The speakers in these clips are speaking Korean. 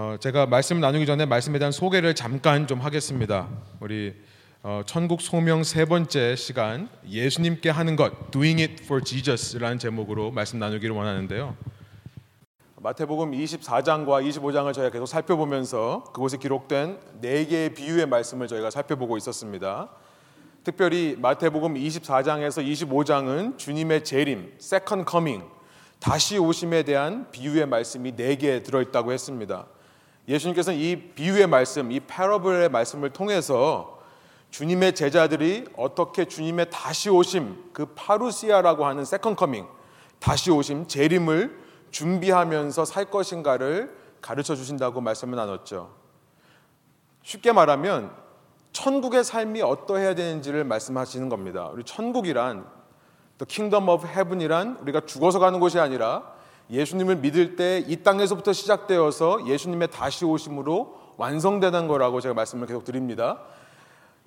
어, 제가 말씀 나누기 전에 말씀에 대한 소개를 잠깐 좀 하겠습니다. 우리 어, 천국 소명 세 번째 시간 예수님께 하는 것 Doing It for Jesus라는 제목으로 말씀 나누기를 원하는데요. 마태복음 24장과 25장을 저희가 계속 살펴보면서 그곳에 기록된 네 개의 비유의 말씀을 저희가 살펴보고 있었습니다. 특별히 마태복음 24장에서 25장은 주님의 재림, Second Coming, 다시 오심에 대한 비유의 말씀이 네 개 들어 있다고 했습니다. 예수님께서는 이 비유의 말씀, 이 parable의 말씀을 통해서 주님의 제자들이 어떻게 주님의 다시 오심, 그 parousia라고 하는 second coming, 다시 오심, 재림을 준비하면서 살 것인가를 가르쳐 주신다고 말씀을 나눴죠. 쉽게 말하면 천국의 삶이 어떠해야 되는지를 말씀하시는 겁니다. 우리 천국이란 The Kingdom of Heaven이란 우리가 죽어서 가는 곳이 아니라 예수님을 믿을 때 이 땅에서부터 시작되어서 예수님의 다시 오심으로 완성되는 거라고 제가 말씀을 계속 드립니다.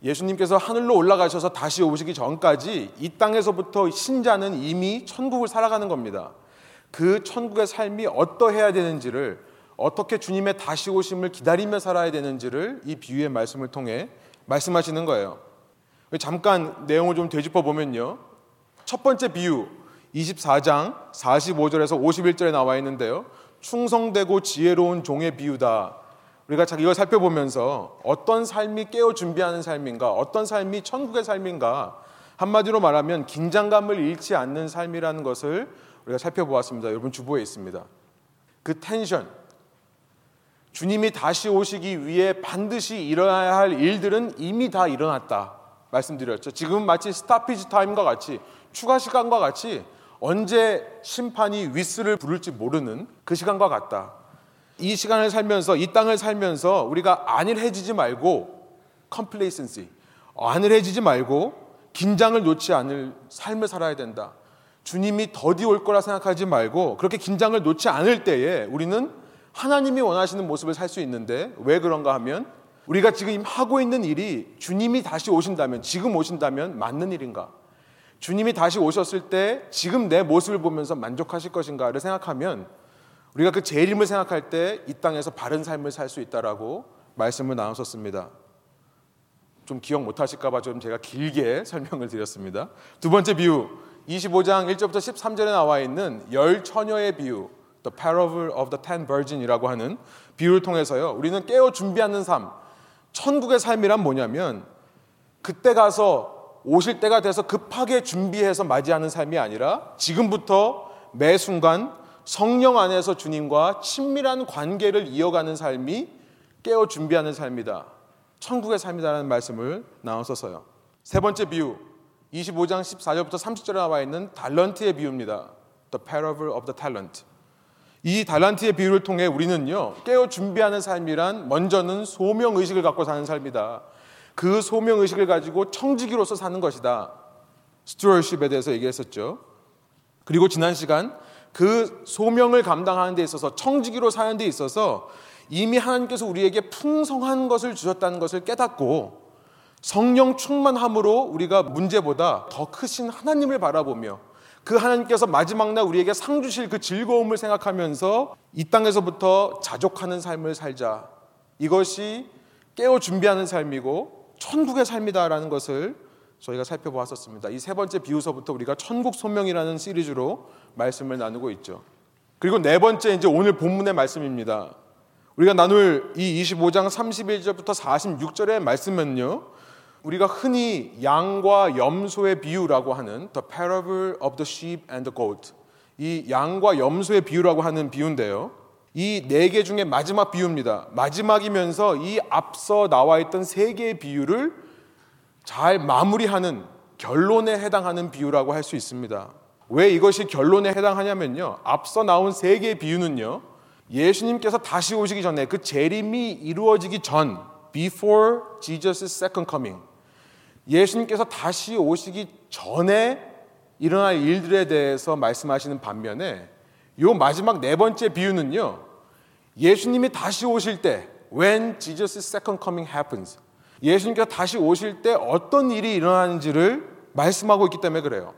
예수님께서 하늘로 올라가셔서 다시 오시기 전까지 이 땅에서부터 신자는 이미 천국을 살아가는 겁니다. 그 천국의 삶이 어떠해야 되는지를 어떻게 주님의 다시 오심을 기다리며 살아야 되는지를 이 비유의 말씀을 통해 말씀하시는 거예요. 잠깐 내용을 좀 되짚어 보면요. 첫 번째 비유 24장 45절에서 51절에 나와 있는데요. 충성되고 지혜로운 종의 비유다. 우리가 이걸 살펴보면서 어떤 삶이 깨어 준비하는 삶인가, 어떤 삶이 천국의 삶인가, 한마디로 말하면 긴장감을 잃지 않는 삶이라는 것을 우리가 살펴보았습니다. 여러분 주보에 있습니다. 그 텐션, 주님이 다시 오시기 위해 반드시 일어나야 할 일들은 이미 다 일어났다. 말씀드렸죠. 지금 마치 스타피지 타임과 같이 추가 시간과 같이 언제 심판이 위스를 부를지 모르는 그 시간과 같다. 이 시간을 살면서 이 땅을 살면서 우리가 안일해지지 말고 complacency 안일해지지 말고 긴장을 놓지 않을 삶을 살아야 된다. 주님이 더디 올 거라 생각하지 말고 그렇게 긴장을 놓지 않을 때에 우리는 하나님이 원하시는 모습을 살 수 있는데 왜 그런가 하면 우리가 지금 하고 있는 일이 주님이 다시 오신다면 지금 오신다면 맞는 일인가? 주님이 다시 오셨을 때 지금 내 모습을 보면서 만족하실 것인가를 생각하면 우리가 그 재림을 생각할 때 이 땅에서 바른 삶을 살 수 있다라고 말씀을 나눴었습니다. 좀 기억 못 하실까 봐 좀 제가 길게 설명을 드렸습니다. 두 번째 비유 25장 1절부터 13절에 나와 있는 열 처녀의 비유 The Parable of the Ten Virgin이라고 하는 비유를 통해서요. 우리는 깨어 준비하는 삶, 천국의 삶이란 뭐냐면 그때 가서 오실 때가 돼서 급하게 준비해서 맞이하는 삶이 아니라 지금부터 매 순간 성령 안에서 주님과 친밀한 관계를 이어가는 삶이 깨어 준비하는 삶이다. 천국의 삶이다라는 말씀을 나눴었어요. 세 번째 비유 25장 14절부터 30절에 나와 있는 달런트의 비유입니다. The parable of the talent. 이 달란트의 비유를 통해 우리는요 깨어 준비하는 삶이란 먼저는 소명 의식을 갖고 사는 삶이다. 그 소명 의식을 가지고 청지기로서 사는 것이다. 스튜어십에 대해서 얘기했었죠. 그리고 지난 시간 그 소명을 감당하는 데 있어서 청지기로 사는 데 있어서 이미 하나님께서 우리에게 풍성한 것을 주셨다는 것을 깨닫고 성령 충만함으로 우리가 문제보다 더 크신 하나님을 바라보며 그 하나님께서 마지막 날 우리에게 상 주실 그 즐거움을 생각하면서 이 땅에서부터 자족하는 삶을 살자. 이것이 깨어 준비하는 삶이고 천국의 삶이다라는 것을 저희가 살펴보았었습니다. 이 세 번째 비유서부터 우리가 천국 소명이라는 시리즈로 말씀을 나누고 있죠. 그리고 네 번째 이제 오늘 본문의 말씀입니다. 우리가 나눌 이 25장 31절부터 46절의 말씀은요. 우리가 흔히 양과 염소의 비유라고 하는 the parable of the sheep and the goat. 이 양과 염소의 비유라고 하는 비유인데요. 이 네 개 중에 마지막 비유입니다. 마지막이면서 이 앞서 나와 있던 세 개의 비유를 잘 마무리하는 결론에 해당하는 비유라고 할 수 있습니다. 왜 이것이 결론에 해당하냐면요. 앞서 나온 세 개의 비유는요. 예수님께서 다시 오시기 전에 그 재림이 이루어지기 전 before Jesus' second coming 예수님께서 다시 오시기 전에 일어날 일들에 대해서 말씀하시는 반면에 요 마지막 네 번째 비유는요. 예수님이 다시 오실 때 when Jesus' second coming happens 예수님께서 다시 오실 때 어떤 일이 일어나는지를 말씀하고 있기 때문에 그래요.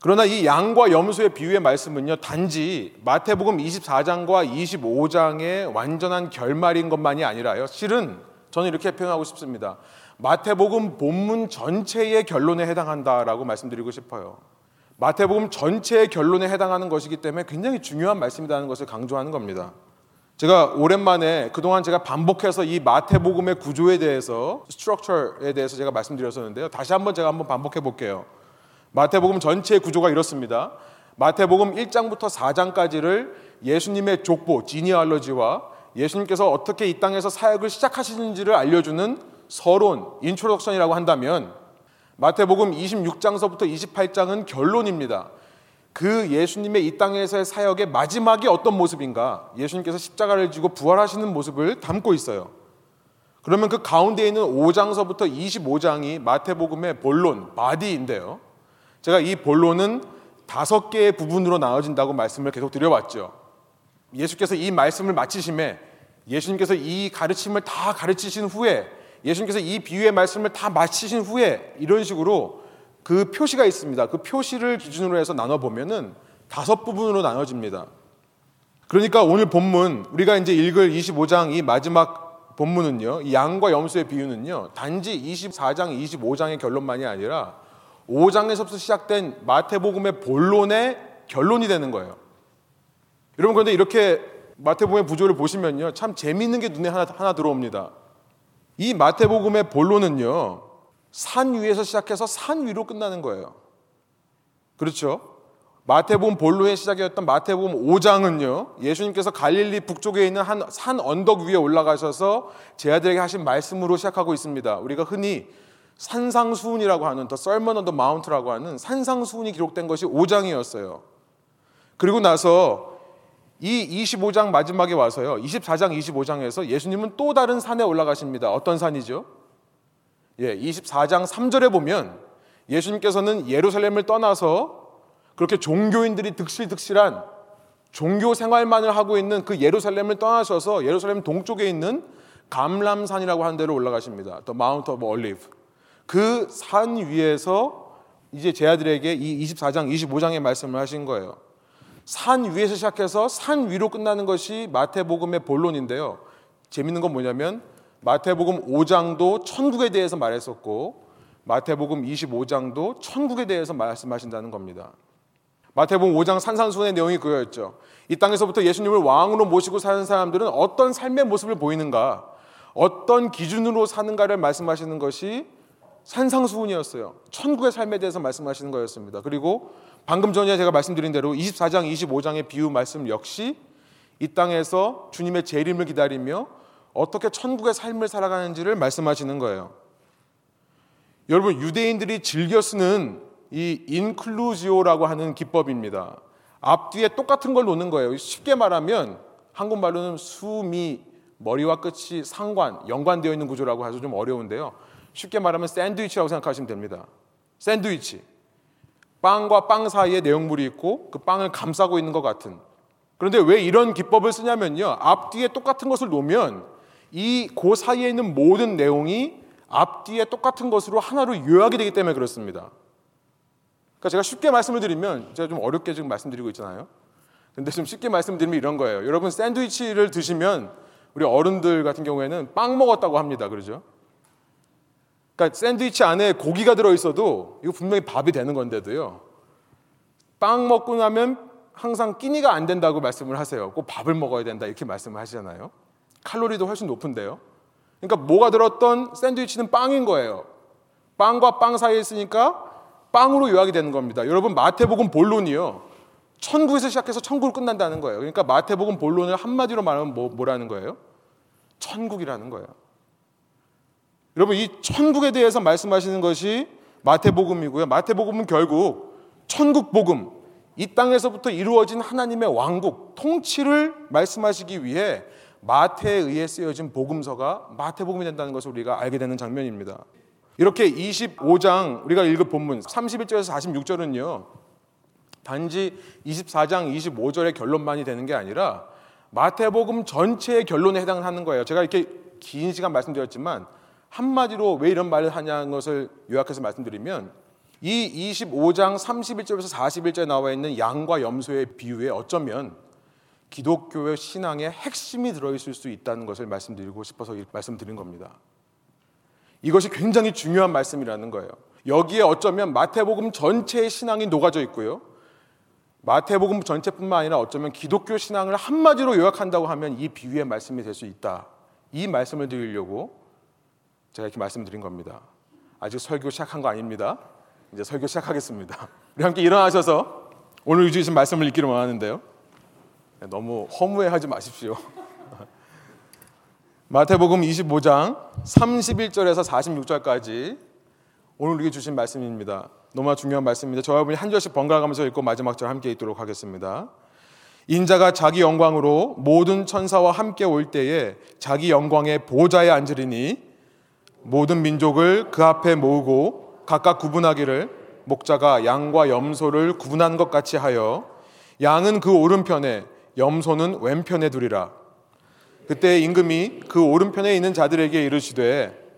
그러나 이 양과 염소의 비유의 말씀은요, 단지 마태복음 24장과 25장의 완전한 결말인 것만이 아니라요, 실은 저는 이렇게 표현하고 싶습니다. 마태복음 본문 전체의 결론에 해당한다라고 말씀드리고 싶어요. 마태복음 전체의 결론에 해당하는 것이기 때문에 굉장히 중요한 말씀이라는 것을 강조하는 겁니다. 제가 오랜만에 그동안 제가 반복해서 이 마태복음의 구조에 대해서 스트럭처에 대해서 제가 말씀드렸었는데요. 다시 한번 제가 한번 반복해 볼게요. 마태복음 전체의 구조가 이렇습니다. 마태복음 1장부터 4장까지를 예수님의 족보, 지니알러지와 예수님께서 어떻게 이 땅에서 사역을 시작하시는지를 알려주는 서론, introduction이라고 한다면 마태복음 26장서부터 28장은 결론입니다. 그 예수님의 이 땅에서의 사역의 마지막이 어떤 모습인가? 예수님께서 십자가를 지고 부활하시는 모습을 담고 있어요. 그러면 그 가운데 있는 5장서부터 25장이 마태복음의 본론, body인데요. 제가 이 본론은 다섯 개의 부분으로 나눠진다고 말씀을 계속 드려왔죠. 예수께서 이 말씀을 마치심에 예수님께서 이 가르침을 다 가르치신 후에 예수님께서 이 비유의 말씀을 다 마치신 후에 이런 식으로 그 표시가 있습니다. 그 표시를 기준으로 해서 나눠 보면은 다섯 부분으로 나눠집니다. 그러니까 오늘 본문 우리가 이제 읽을 25장 이 마지막 본문은요. 이 양과 염소의 비유는요. 단지 24장, 25장의 결론만이 아니라 5장에서부터 시작된 마태복음의 본론의 결론이 되는 거예요. 여러분 그런데 이렇게 마태복음의 구조를 보시면요. 참 재미있는 게 눈에 하나, 하나 들어옵니다. 이 마태복음의 본론은요. 산 위에서 시작해서 산 위로 끝나는 거예요. 그렇죠? 마태복음 본론의 시작이었던 마태복음 5장은요. 예수님께서 갈릴리 북쪽에 있는 한 산 언덕 위에 올라가셔서 제 아들에게 하신 말씀으로 시작하고 있습니다. 우리가 흔히 산상수훈이라고 하는 더 썰먼 언더 마운트라고 하는 산상수훈이 기록된 것이 5장이었어요. 그리고 나서 이 25장 마지막에 와서요. 24장 25장에서 예수님은 또 다른 산에 올라가십니다. 어떤 산이죠? 예, 24장 3절에 보면 예수님께서는 예루살렘을 떠나서 그렇게 종교인들이 득실득실한 종교 생활만을 하고 있는 그 예루살렘을 떠나셔서 예루살렘 동쪽에 있는 감람산이라고 하는 데로 올라가십니다. The Mount of Olive. 그산 위에서 이제 제 아들에게 이 24장, 25장의 말씀을 하신 거예요. 산 위에서 시작해서 산 위로 끝나는 것이 마태복음의 본론인데요. 재밌는 건 뭐냐면 마태복음 5장도 천국에 대해서 말했었고 마태복음 25장도 천국에 대해서 말씀하신다는 겁니다. 마태복음 5장 산산수훈의 내용이 그거였죠. 이 땅에서부터 예수님을 왕으로 모시고 사는 사람들은 어떤 삶의 모습을 보이는가, 어떤 기준으로 사는가를 말씀하시는 것이 산상수훈이었어요. 천국의 삶에 대해서 말씀하시는 거였습니다. 그리고 방금 전에 제가 말씀드린 대로 24장, 25장의 비유 말씀 역시 이 땅에서 주님의 재림을 기다리며 어떻게 천국의 삶을 살아가는지를 말씀하시는 거예요. 여러분 유대인들이 즐겨 쓰는 이 인클루지오라고 하는 기법입니다. 앞뒤에 똑같은 걸 놓는 거예요. 쉽게 말하면 한국말로는 수미 머리와 끝이 상관 연관되어 있는 구조라고 해서 좀 어려운데요. 쉽게 말하면 샌드위치라고 생각하시면 됩니다. 샌드위치. 빵과 빵 사이에 내용물이 있고 그 빵을 감싸고 있는 것 같은. 그런데 왜 이런 기법을 쓰냐면요. 앞뒤에 똑같은 것을 놓으면 이 그 사이에 있는 모든 내용이 앞뒤에 똑같은 것으로 하나로 요약이 되기 때문에 그렇습니다. 그러니까 제가 쉽게 말씀을 드리면 제가 좀 어렵게 지금 말씀드리고 있잖아요. 근데 좀 쉽게 말씀드리면 이런 거예요. 여러분 샌드위치를 드시면 우리 어른들 같은 경우에는 빵 먹었다고 합니다. 그러죠? 그러니까 샌드위치 안에 고기가 들어 있어도 이거 분명히 밥이 되는 건데도요. 빵 먹고 나면 항상 끼니가 안 된다고 말씀을 하세요. 꼭 밥을 먹어야 된다 이렇게 말씀을 하시잖아요. 칼로리도 훨씬 높은데요. 그러니까 뭐가 들었던 샌드위치는 빵인 거예요. 빵과 빵 사이에 있으니까 빵으로 요약이 되는 겁니다. 여러분 마태복음 본론이요. 천국에서 시작해서 천국으로 끝난다는 거예요. 그러니까 마태복음 본론을 한마디로 말하면 뭐, 뭐라는 거예요? 천국이라는 거예요. 여러분 이 천국에 대해서 말씀하시는 것이 마태복음이고요. 마태복음은 결국 천국 복음, 이 땅에서부터 이루어진 하나님의 왕국, 통치를 말씀하시기 위해 마태에 의해 쓰여진 복음서가 마태복음이 된다는 것을 우리가 알게 되는 장면입니다. 이렇게 25장 우리가 읽은 본문 31절에서 46절은요. 단지 24장 25절의 결론만이 되는 게 아니라 마태복음 전체의 결론에 해당하는 거예요. 제가 이렇게 긴 시간 말씀드렸지만 한마디로 왜 이런 말을 하냐는 것을 요약해서 말씀드리면 이 25장 31절에서 41절에 나와 있는 양과 염소의 비유에 어쩌면 기독교의 신앙의 핵심이 들어있을 수 있다는 것을 말씀드리고 싶어서 말씀드린 겁니다. 이것이 굉장히 중요한 말씀이라는 거예요. 여기에 어쩌면 마태복음 전체의 신앙이 녹아져 있고요. 마태복음 전체뿐만 아니라 어쩌면 기독교 신앙을 한마디로 요약한다고 하면 이 비유의 말씀이 될 수 있다. 이 말씀을 드리려고 제가 이렇게 말씀드린 겁니다. 아직 설교 시작한 거 아닙니다. 이제 설교 시작하겠습니다. 우리 함께 일어나셔서 오늘 주신 말씀을 읽기를 원하는데요. 너무 허무해하지 마십시오. 마태복음 25장 31절에서 46절까지 오늘 우리에게 주신 말씀입니다. 너무나 중요한 말씀입니다. 저와 여러분이 한 절씩 번갈아 가면서 읽고 마지막 절 함께 읽도록 하겠습니다. 인자가 자기 영광으로 모든 천사와 함께 올 때에 자기 영광의 보좌에 앉으리니 모든 민족을 그 앞에 모으고 각각 구분하기를 목자가 양과 염소를 구분한 것 같이 하여 양은 그 오른편에 염소는 왼편에 두리라. 그때 임금이 그 오른편에 있는 자들에게 이르시되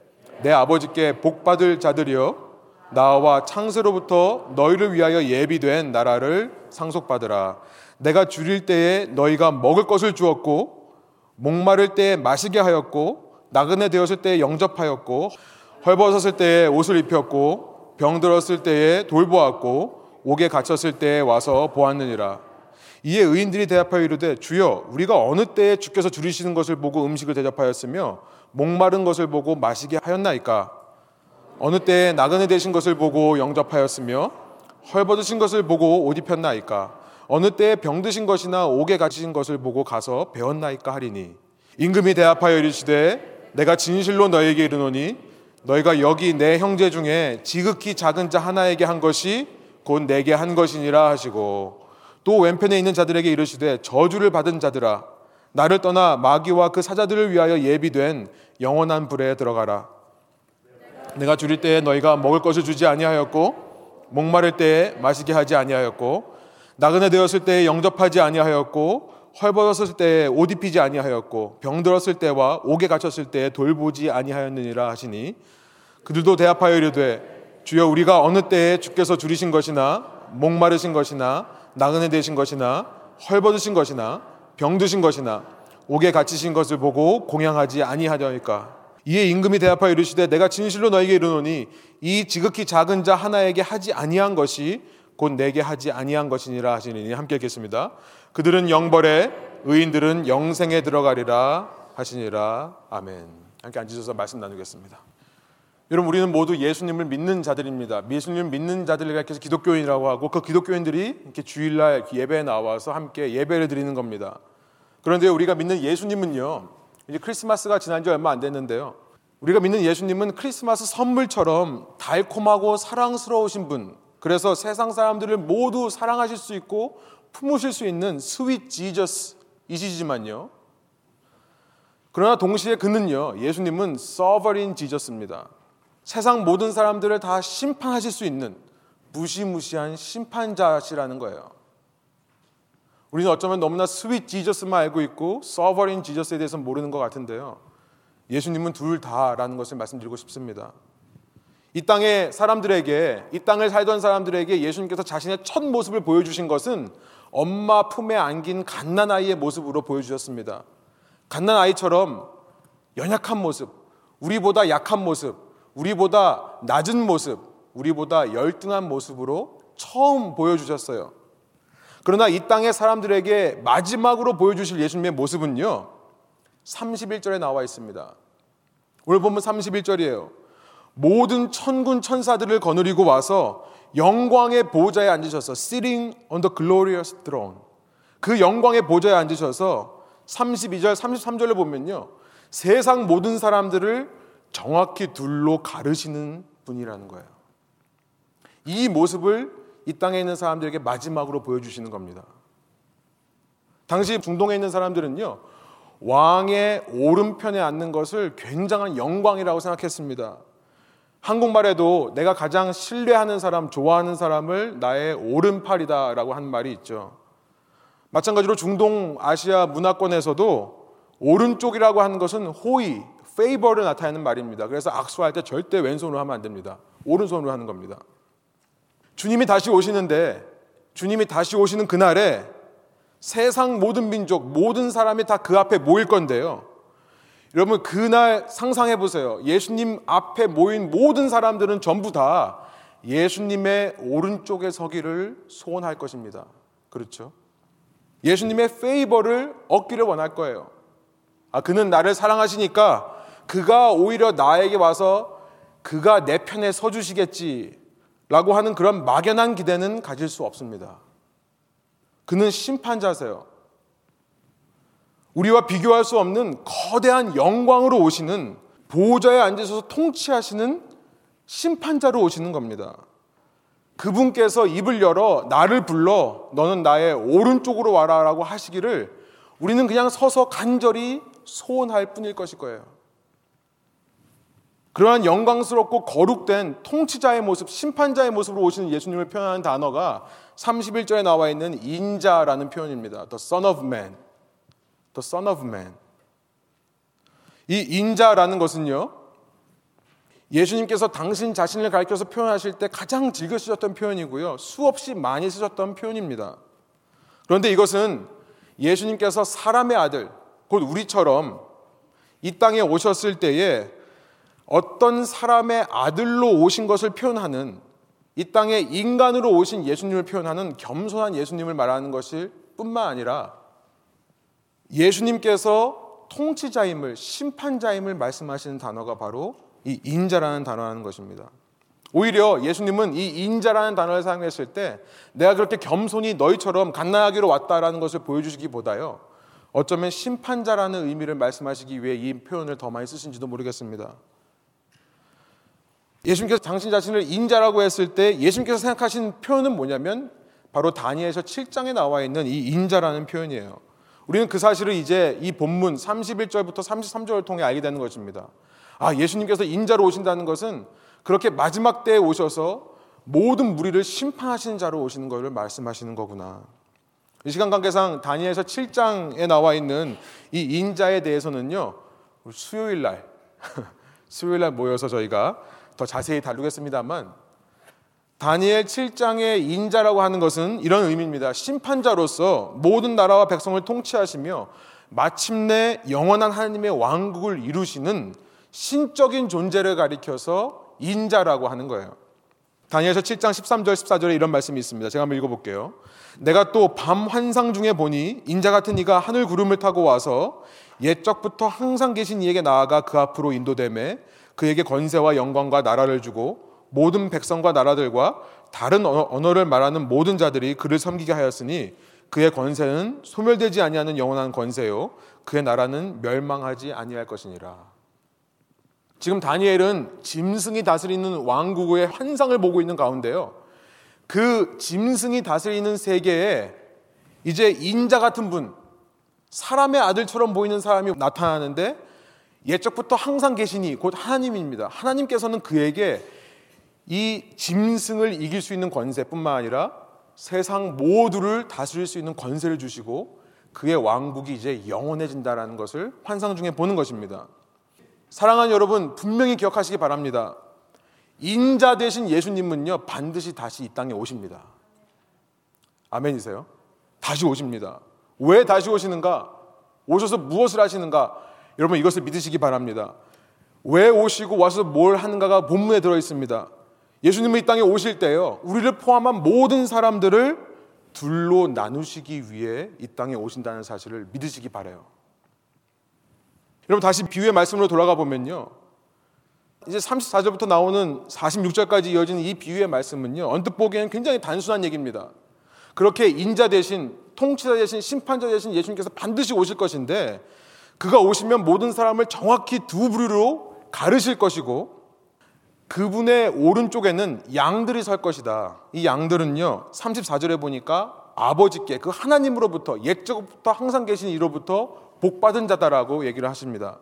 내 아버지께 복 받을 자들이여 나와 창세로부터 너희를 위하여 예비된 나라를 상속받으라. 내가 줄일 때에 너희가 먹을 것을 주었고 목마를 때에 마시게 하였고 나그네 되었을 때에 영접하였고 헐벗었을 때에 옷을 입혔고 병들었을 때에 돌보았고 옥에 갇혔을 때에 와서 보았느니라. 이에 의인들이 대답하여 이르되 주여 우리가 어느 때에 주께서 줄이시는 것을 보고 음식을 대접하였으며 목마른 것을 보고 마시게 하였나이까? 어느 때에 나그네 되신 것을 보고 영접하였으며 헐벗으신 것을 보고 옷 입혔나이까? 어느 때에 병드신 것이나 옥에 갇히신 것을 보고 가서 배웠나이까 하리니? 임금이 대답하여 이르시되 내가 진실로 너에게 이르노니 너희가 여기 내 형제 중에 지극히 작은 자 하나에게 한 것이 곧 내게 한 것이니라 하시고 또 왼편에 있는 자들에게 이르시되 저주를 받은 자들아 나를 떠나 마귀와 그 사자들을 위하여 예비된 영원한 불에 들어가라. 내가 줄일 때에 너희가 먹을 것을 주지 아니하였고 목마를 때에 마시게 하지 아니하였고 나그네 되었을 때에 영접하지 아니하였고 헐벗었을 때에 옷 입히지 아니하였고 병들었을 때와 옥에 갇혔을 때에 돌보지 아니하였느니라 하시니 그들도 대답하여 이르되 주여 우리가 어느 때에 주께서 줄이신 것이나 목마르신 것이나 나그네 되신 것이나 헐벗으신 것이나 병드신 것이나 옥에 갇히신 것을 보고 공양하지 아니하려니까 이에 임금이 대답하여 이르시되 내가 진실로 너에게 이르노니 이 지극히 작은 자 하나에게 하지 아니한 것이 곧 내게 하지 아니한 것이니라 하시니 함께 읽겠습니다. 그들은 영벌에 의인들은 영생에 들어가리라 하시니라 아멘. 함께 앉으셔서 말씀 나누겠습니다. 여러분 우리는 모두 예수님을 믿는 자들입니다. 예수님을 믿는 자들을 가리켜서 기독교인이라고 하고 그 기독교인들이 이렇게 주일날 예배에 나와서 함께 예배를 드리는 겁니다. 그런데 우리가 믿는 예수님은요. 이제 크리스마스가 지난 지 얼마 안 됐는데요. 우리가 믿는 예수님은 크리스마스 선물처럼 달콤하고 사랑스러우신 분. 그래서 세상 사람들을 모두 사랑하실 수 있고 품으실 수 있는 sweet Jesus이시지만요. 그러나 동시에 그는요. 예수님은 sovereign Jesus입니다. 세상 모든 사람들을 다 심판하실 수 있는 무시무시한 심판자시라는 거예요. 우리는 어쩌면 너무나 sweet Jesus만 알고 있고 sovereign Jesus에 대해서 모르는 것 같은데요. 예수님은 둘 다라는 것을 말씀드리고 싶습니다. 이 땅의 사람들에게 이 땅을 살던 사람들에게 예수님께서 자신의 첫 모습을 보여주신 것은 엄마 품에 안긴 갓난 아이의 모습으로 보여주셨습니다. 갓난 아이처럼 연약한 모습, 우리보다 약한 모습, 우리보다 낮은 모습, 우리보다 열등한 모습으로 처음 보여주셨어요. 그러나 이 땅의 사람들에게 마지막으로 보여주실 예수님의 모습은요, 31절에 나와 있습니다. 오늘 보면 31절이에요. 모든 천군 천사들을 거느리고 와서 영광의 보좌에 앉으셔서 sitting on the glorious throne. 그 영광의 보좌에 앉으셔서 32절, 33절을 보면요. 세상 모든 사람들을 정확히 둘로 가르시는 분이라는 거예요. 이 모습을 이 땅에 있는 사람들에게 마지막으로 보여주시는 겁니다. 당시 중동에 있는 사람들은요, 왕의 오른편에 앉는 것을 굉장한 영광이라고 생각했습니다. 한국말에도 내가 가장 신뢰하는 사람, 좋아하는 사람을 나의 오른팔이다라고 하는 말이 있죠. 마찬가지로 중동 아시아 문화권에서도 오른쪽이라고 하는 것은 호의, 페이버를 나타내는 말입니다. 그래서 악수할 때 절대 왼손으로 하면 안 됩니다. 오른손으로 하는 겁니다. 주님이 다시 오시는데 주님이 다시 오시는 그날에 세상 모든 민족, 모든 사람이 다 그 앞에 모일 건데요. 여러분, 그날 상상해 보세요. 예수님 앞에 모인 모든 사람들은 전부 다 예수님의 오른쪽에 서기를 소원할 것입니다. 그렇죠? 예수님의 페이버를 얻기를 원할 거예요. 아, 그는 나를 사랑하시니까 그가 오히려 나에게 와서 그가 내 편에 서 주시겠지 라고 하는 그런 막연한 기대는 가질 수 없습니다. 그는 심판자세요. 우리와 비교할 수 없는 거대한 영광으로 오시는 보호자에 앉으셔서 통치하시는 심판자로 오시는 겁니다. 그분께서 입을 열어 나를 불러 너는 나의 오른쪽으로 와라 라고 하시기를 우리는 그냥 서서 간절히 소원할 뿐일 것일 거예요. 그러한 영광스럽고 거룩된 통치자의 모습, 심판자의 모습으로 오시는 예수님을 표현하는 단어가 31절에 나와 있는 인자라는 표현입니다. The Son of Man. The Son of Man. 이 인자라는 것은요, 예수님께서 당신 자신을 가리켜서 표현하실 때 가장 즐겨 쓰셨던 표현이고요. 수없이 많이 쓰셨던 표현입니다. 그런데 이것은 예수님께서 사람의 아들, 곧 우리처럼 이 땅에 오셨을 때에 어떤 사람의 아들로 오신 것을 표현하는 이 땅에 인간으로 오신 예수님을 표현하는 겸손한 예수님을 말하는 것일 뿐만 아니라 예수님께서 통치자임을 심판자임을 말씀하시는 단어가 바로 이 인자라는 단어라는 것입니다. 오히려 예수님은 이 인자라는 단어를 사용했을 때 내가 그렇게 겸손히 너희처럼 갓나하기로 왔다라는 것을 보여주시기보다요. 어쩌면 심판자라는 의미를 말씀하시기 위해 이 표현을 더 많이 쓰신지도 모르겠습니다. 예수님께서 당신 자신을 인자라고 했을 때 예수님께서 생각하신 표현은 뭐냐면 바로 다니엘서 7장에 나와 있는 이 인자라는 표현이에요. 우리는 그 사실을 이제 이 본문 31절부터 33절을 통해 알게 되는 것입니다. 아, 예수님께서 인자로 오신다는 것은 그렇게 마지막 때에 오셔서 모든 무리를 심판하시는 자로 오시는 것을 말씀하시는 거구나. 이 시간 관계상 다니엘서 7장에 나와 있는 이 인자에 대해서는요. 수요일 날 수요일 날 모여서 저희가 더 자세히 다루겠습니다만 다니엘 7장의 인자라고 하는 것은 이런 의미입니다. 심판자로서 모든 나라와 백성을 통치하시며 마침내 영원한 하나님의 왕국을 이루시는 신적인 존재를 가리켜서 인자라고 하는 거예요. 다니엘서 7장 13절 14절에 이런 말씀이 있습니다. 제가 한번 읽어볼게요. 내가 또 밤 환상 중에 보니 인자 같은 이가 하늘 구름을 타고 와서 옛적부터 항상 계신 이에게 나아가 그 앞으로 인도됨에 그에게 권세와 영광과 나라를 주고 모든 백성과 나라들과 다른 언어를 말하는 모든 자들이 그를 섬기게 하였으니 그의 권세는 소멸되지 아니하는 영원한 권세요 그의 나라는 멸망하지 아니할 것이니라. 지금 다니엘은 짐승이 다스리는 왕국의 환상을 보고 있는 가운데요. 그 짐승이 다스리는 세계에 이제 인자 같은 분, 사람의 아들처럼 보이는 사람이 나타나는데 옛적부터 항상 계시니 곧 하나님입니다. 하나님께서는 그에게 이 짐승을 이길 수 있는 권세뿐만 아니라 세상 모두를 다스릴 수 있는 권세를 주시고 그의 왕국이 이제 영원해진다라는 것을 환상 중에 보는 것입니다. 사랑하는 여러분 분명히 기억하시기 바랍니다. 인자 되신 예수님은요 반드시 다시 이 땅에 오십니다. 아멘이세요? 다시 오십니다. 왜 다시 오시는가? 오셔서 무엇을 하시는가? 여러분 이것을 믿으시기 바랍니다. 왜 오시고 와서 뭘 하는가가 본문에 들어 있습니다. 예수님이 이 땅에 오실 때요. 우리를 포함한 모든 사람들을 둘로 나누시기 위해 이 땅에 오신다는 사실을 믿으시기 바래요. 여러분 다시 비유의 말씀으로 돌아가 보면요. 이제 34절부터 나오는 46절까지 이어지는 이 비유의 말씀은요. 언뜻 보기에는 굉장히 단순한 얘기입니다. 그렇게 인자 대신 통치자 대신 심판자 대신 예수님께서 반드시 오실 것인데 그가 오시면 모든 사람을 정확히 두 부류로 가르실 것이고 그분의 오른쪽에는 양들이 설 것이다. 이 양들은요, 34절에 보니까 아버지께 그 하나님으로부터 옛적부터 항상 계신 이로부터 복받은 자다라고 얘기를 하십니다.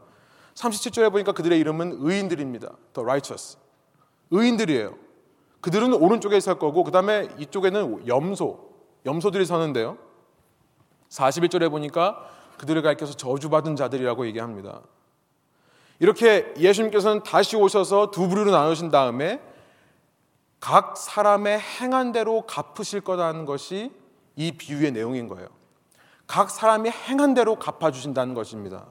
37절에 보니까 그들의 이름은 의인들입니다. The righteous. 의인들이에요. 그들은 오른쪽에 설 거고 그 다음에 이쪽에는 염소, 염소들이 서는데요. 41절에 보니까 그들을 가리켜서 저주받은 자들이라고 얘기합니다. 이렇게 예수님께서는 다시 오셔서 두 부류로 나누신 다음에 각 사람의 행한 대로 갚으실 거라는 것이 이 비유의 내용인 거예요. 각 사람이 행한 대로 갚아주신다는 것입니다.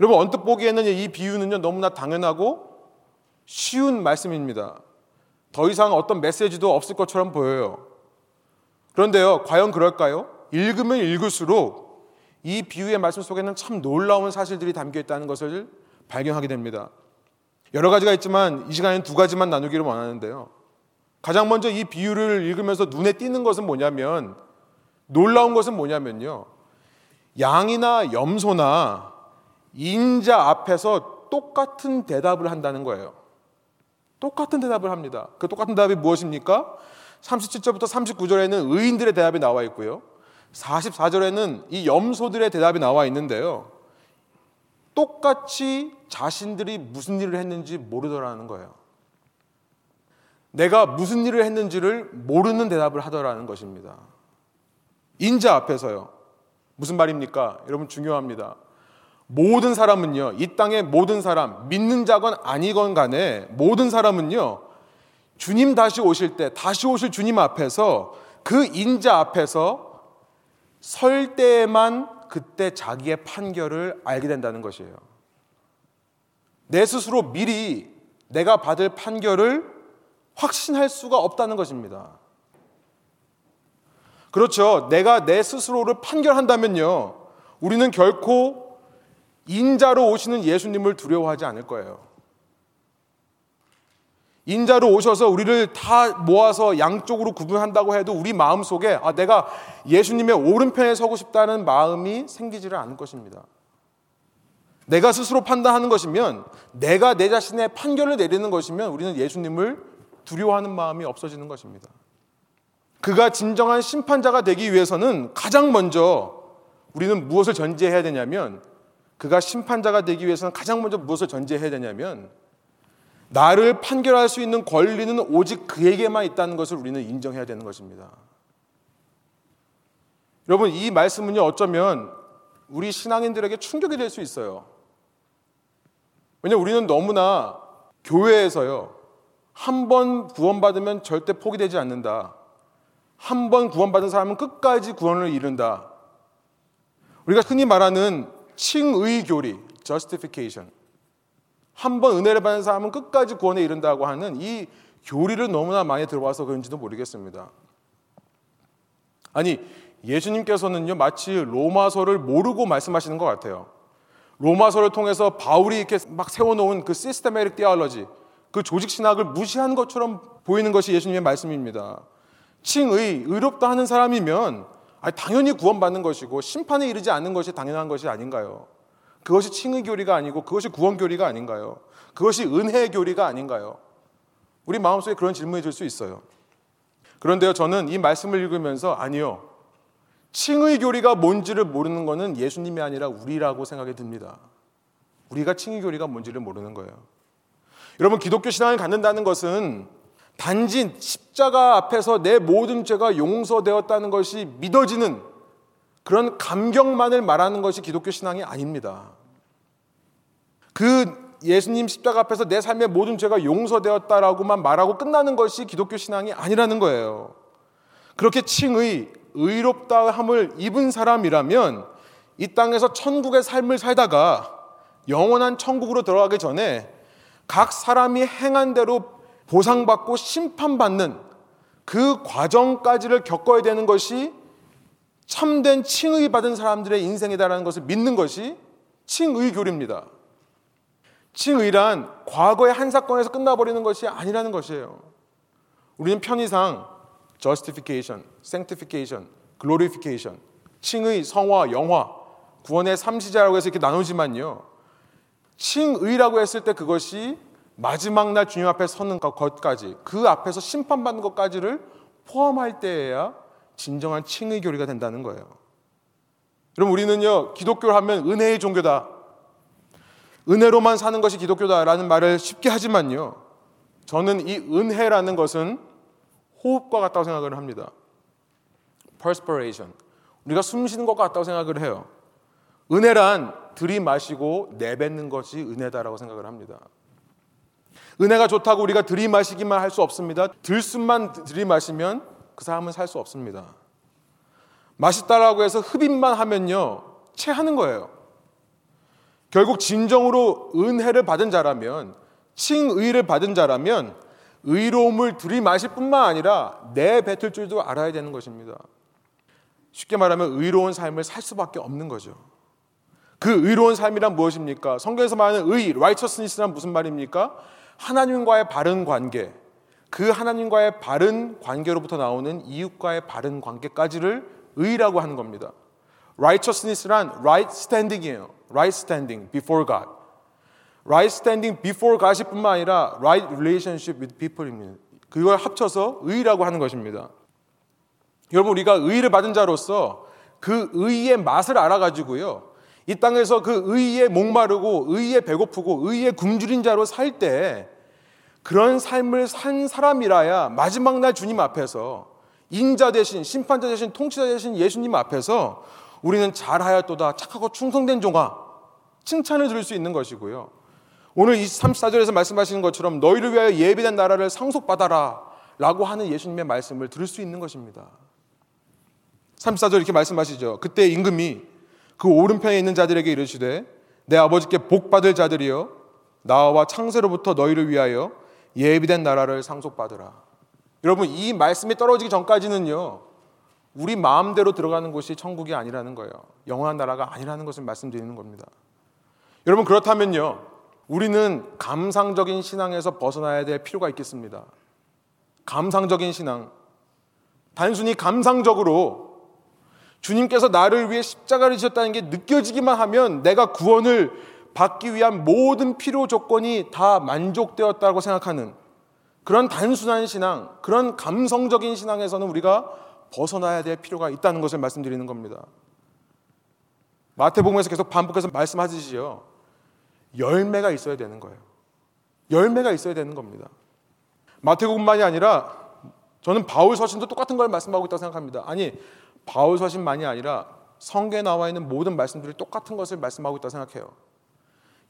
여러분, 언뜻 보기에는 이 비유는요, 너무나 당연하고 쉬운 말씀입니다. 더 이상 어떤 메시지도 없을 것처럼 보여요. 그런데요, 과연 그럴까요? 읽으면 읽을수록 이 비유의 말씀 속에는 참 놀라운 사실들이 담겨 있다는 것을 발견하게 됩니다. 여러 가지가 있지만 이 시간에는 두 가지만 나누기를 원하는데요. 가장 먼저 이 비유를 읽으면서 눈에 띄는 것은 뭐냐면 놀라운 것은 뭐냐면요. 양이나 염소나 인자 앞에서 똑같은 대답을 한다는 거예요. 똑같은 대답을 합니다. 그 똑같은 대답이 무엇입니까? 37절부터 39절에는 의인들의 대답이 나와 있고요. 44절에는 이 염소들의 대답이 나와 있는데요. 똑같이 자신들이 무슨 일을 했는지 모르더라는 거예요. 내가 무슨 일을 했는지를 모르는 대답을 하더라는 것입니다. 인자 앞에서요. 무슨 말입니까? 여러분 중요합니다. 모든 사람은요, 이 땅의 모든 사람, 믿는 자건 아니건 간에 모든 사람은요, 주님 다시 오실 때, 다시 오실 주님 앞에서 그 인자 앞에서 설 때에만 그때 자기의 판결을 알게 된다는 것이에요. 내 스스로 미리 내가 받을 판결을 확신할 수가 없다는 것입니다. 그렇죠. 내가 내 스스로를 판결한다면요. 우리는 결코 인자로 오시는 예수님을 두려워하지 않을 거예요. 인자로 오셔서 우리를 다 모아서 양쪽으로 구분한다고 해도 우리 마음 속에 아, 내가 예수님의 오른편에 서고 싶다는 마음이 생기지를 않을 것입니다. 내가 스스로 판단하는 것이면 내가 내 자신의 판결을 내리는 것이면 우리는 예수님을 두려워하는 마음이 없어지는 것입니다. 그가 진정한 심판자가 되기 위해서는 가장 먼저 우리는 무엇을 전제해야 되냐면 그가 심판자가 되기 위해서는 가장 먼저 무엇을 전제해야 되냐면 나를 판결할 수 있는 권리는 오직 그에게만 있다는 것을 우리는 인정해야 되는 것입니다. 여러분, 이 말씀은요, 어쩌면 우리 신앙인들에게 충격이 될 수 있어요. 왜냐하면 우리는 너무나 교회에서요, 한 번 구원받으면 절대 포기되지 않는다. 한 번 구원받은 사람은 끝까지 구원을 이룬다. 우리가 흔히 말하는 칭의 교리, justification. 한 번 은혜를 받은 사람은 끝까지 구원에 이른다고 하는 이 교리를 너무나 많이 들어와서 그런지도 모르겠습니다. 아니, 예수님께서는요, 마치 로마서를 모르고 말씀하시는 것 같아요. 로마서를 통해서 바울이 이렇게 막 세워놓은 그 systematic theology, 그 조직 신학을 무시한 것처럼 보이는 것이 예수님의 말씀입니다. 칭의, 의롭다 하는 사람이면 당연히 구원받는 것이고 심판에 이르지 않는 것이 당연한 것이 아닌가요? 그것이 칭의 교리가 아니고 그것이 구원 교리가 아닌가요? 그것이 은혜 교리가 아닌가요? 우리 마음속에 그런 질문이 들 수 있어요. 그런데요, 저는 이 말씀을 읽으면서 아니요. 칭의 교리가 뭔지를 모르는 것은 예수님이 아니라 우리라고 생각이 듭니다. 우리가 칭의 교리가 뭔지를 모르는 거예요. 여러분, 기독교 신앙을 갖는다는 것은 단지 십자가 앞에서 내 모든 죄가 용서되었다는 것이 믿어지는 그런 감격만을 말하는 것이 기독교 신앙이 아닙니다. 그 예수님 십자가 앞에서 내 삶의 모든 죄가 용서되었다라고만 말하고 끝나는 것이 기독교 신앙이 아니라는 거예요. 그렇게 칭의, 의롭다 함을 입은 사람이라면 이 땅에서 천국의 삶을 살다가 영원한 천국으로 들어가기 전에 각 사람이 행한 대로 보상받고 심판받는 그 과정까지를 겪어야 되는 것이 참된 칭의 받은 사람들의 인생이다라는 것을 믿는 것이 칭의 교리입니다. 칭의란 과거의 한 사건에서 끝나버리는 것이 아니라는 것이에요. 우리는 편의상 justification, sanctification, glorification, 칭의, 성화, 영화, 구원의 삼시자라고 해서 이렇게 나누지만요. 칭의라고 했을 때 그것이 마지막 날 주님 앞에 서는 것까지 그 앞에서 심판받는 것까지를 포함할 때에야 진정한 칭의 교리가 된다는 거예요. 여러분 우리는요 기독교를 하면 은혜의 종교다. 은혜로만 사는 것이 기독교다라는 말을 쉽게 하지만요. 저는 이 은혜라는 것은 호흡과 같다고 생각을 합니다. perspiration. 우리가 숨 쉬는 것 같다고 생각을 해요. 은혜란 들이마시고 내뱉는 것이 은혜다라고 생각을 합니다. 은혜가 좋다고 우리가 들이마시기만 할 수 없습니다. 들숨만 들이마시면 그 사람은 살 수 없습니다. 맛있다라고 해서 흡입만 하면요. 체하는 거예요. 결국 진정으로 은혜를 받은 자라면 칭의를 받은 자라면 의로움을 들이마실 뿐만 아니라 내뱉을 줄도 알아야 되는 것입니다. 쉽게 말하면 의로운 삶을 살 수밖에 없는 거죠. 그 의로운 삶이란 무엇입니까? 성경에서 말하는 의, righteousness란 무슨 말입니까? 하나님과의 바른 관계, 그 하나님과의 바른 관계로부터 나오는 이웃과의 바른 관계까지를 의라고 하는 겁니다. righteousness란 right standing이에요. right standing before God. right standing before God이 뿐만 아니라 right relationship with people입니다. 그걸 합쳐서 의라고 하는 것입니다. 여러분 우리가 의를 받은 자로서 그 의의 맛을 알아가지고요. 이 땅에서 그 의에 목마르고 의에 배고프고 의에 굶주린 자로 살 때 그런 삶을 산 사람이라야 마지막 날 주님 앞에서 인자 대신 심판자 대신 통치자 대신 예수님 앞에서 우리는 잘하였도다 착하고 충성된 종아 칭찬을 들을 수 있는 것이고요. 오늘 34절에서 말씀하시는 것처럼 너희를 위하여 예비된 나라를 상속받아라 라고 하는 예수님의 말씀을 들을 수 있는 것입니다. 34절 이렇게 말씀하시죠. 그때 임금이 그 오른편에 있는 자들에게 이르시되 내 아버지께 복 받을 자들이여 나와 창세로부터 너희를 위하여 예비된 나라를 상속받으라. 여러분 이 말씀이 떨어지기 전까지는요. 우리 마음대로 들어가는 곳이 천국이 아니라는 거예요. 영원한 나라가 아니라는 것을 말씀드리는 겁니다. 여러분 그렇다면요. 우리는 감상적인 신앙에서 벗어나야 될 필요가 있겠습니다. 감상적인 신앙. 단순히 감상적으로 주님께서 나를 위해 십자가를 지셨다는 게 느껴지기만 하면 내가 구원을 받기 위한 모든 필요 조건이 다 만족되었다고 생각하는 그런 단순한 신앙, 그런 감성적인 신앙에서는 우리가 벗어나야 될 필요가 있다는 것을 말씀드리는 겁니다. 마태복음에서 계속 반복해서 말씀하시지요. 열매가 있어야 되는 거예요. 열매가 있어야 되는 겁니다. 마태복음만이 아니라 저는 바울 서신도 똑같은 걸 말씀하고 있다고 생각합니다. 아니, 바울 서신만이 아니라 성경에 나와 있는 모든 말씀들이 똑같은 것을 말씀하고 있다고 생각해요.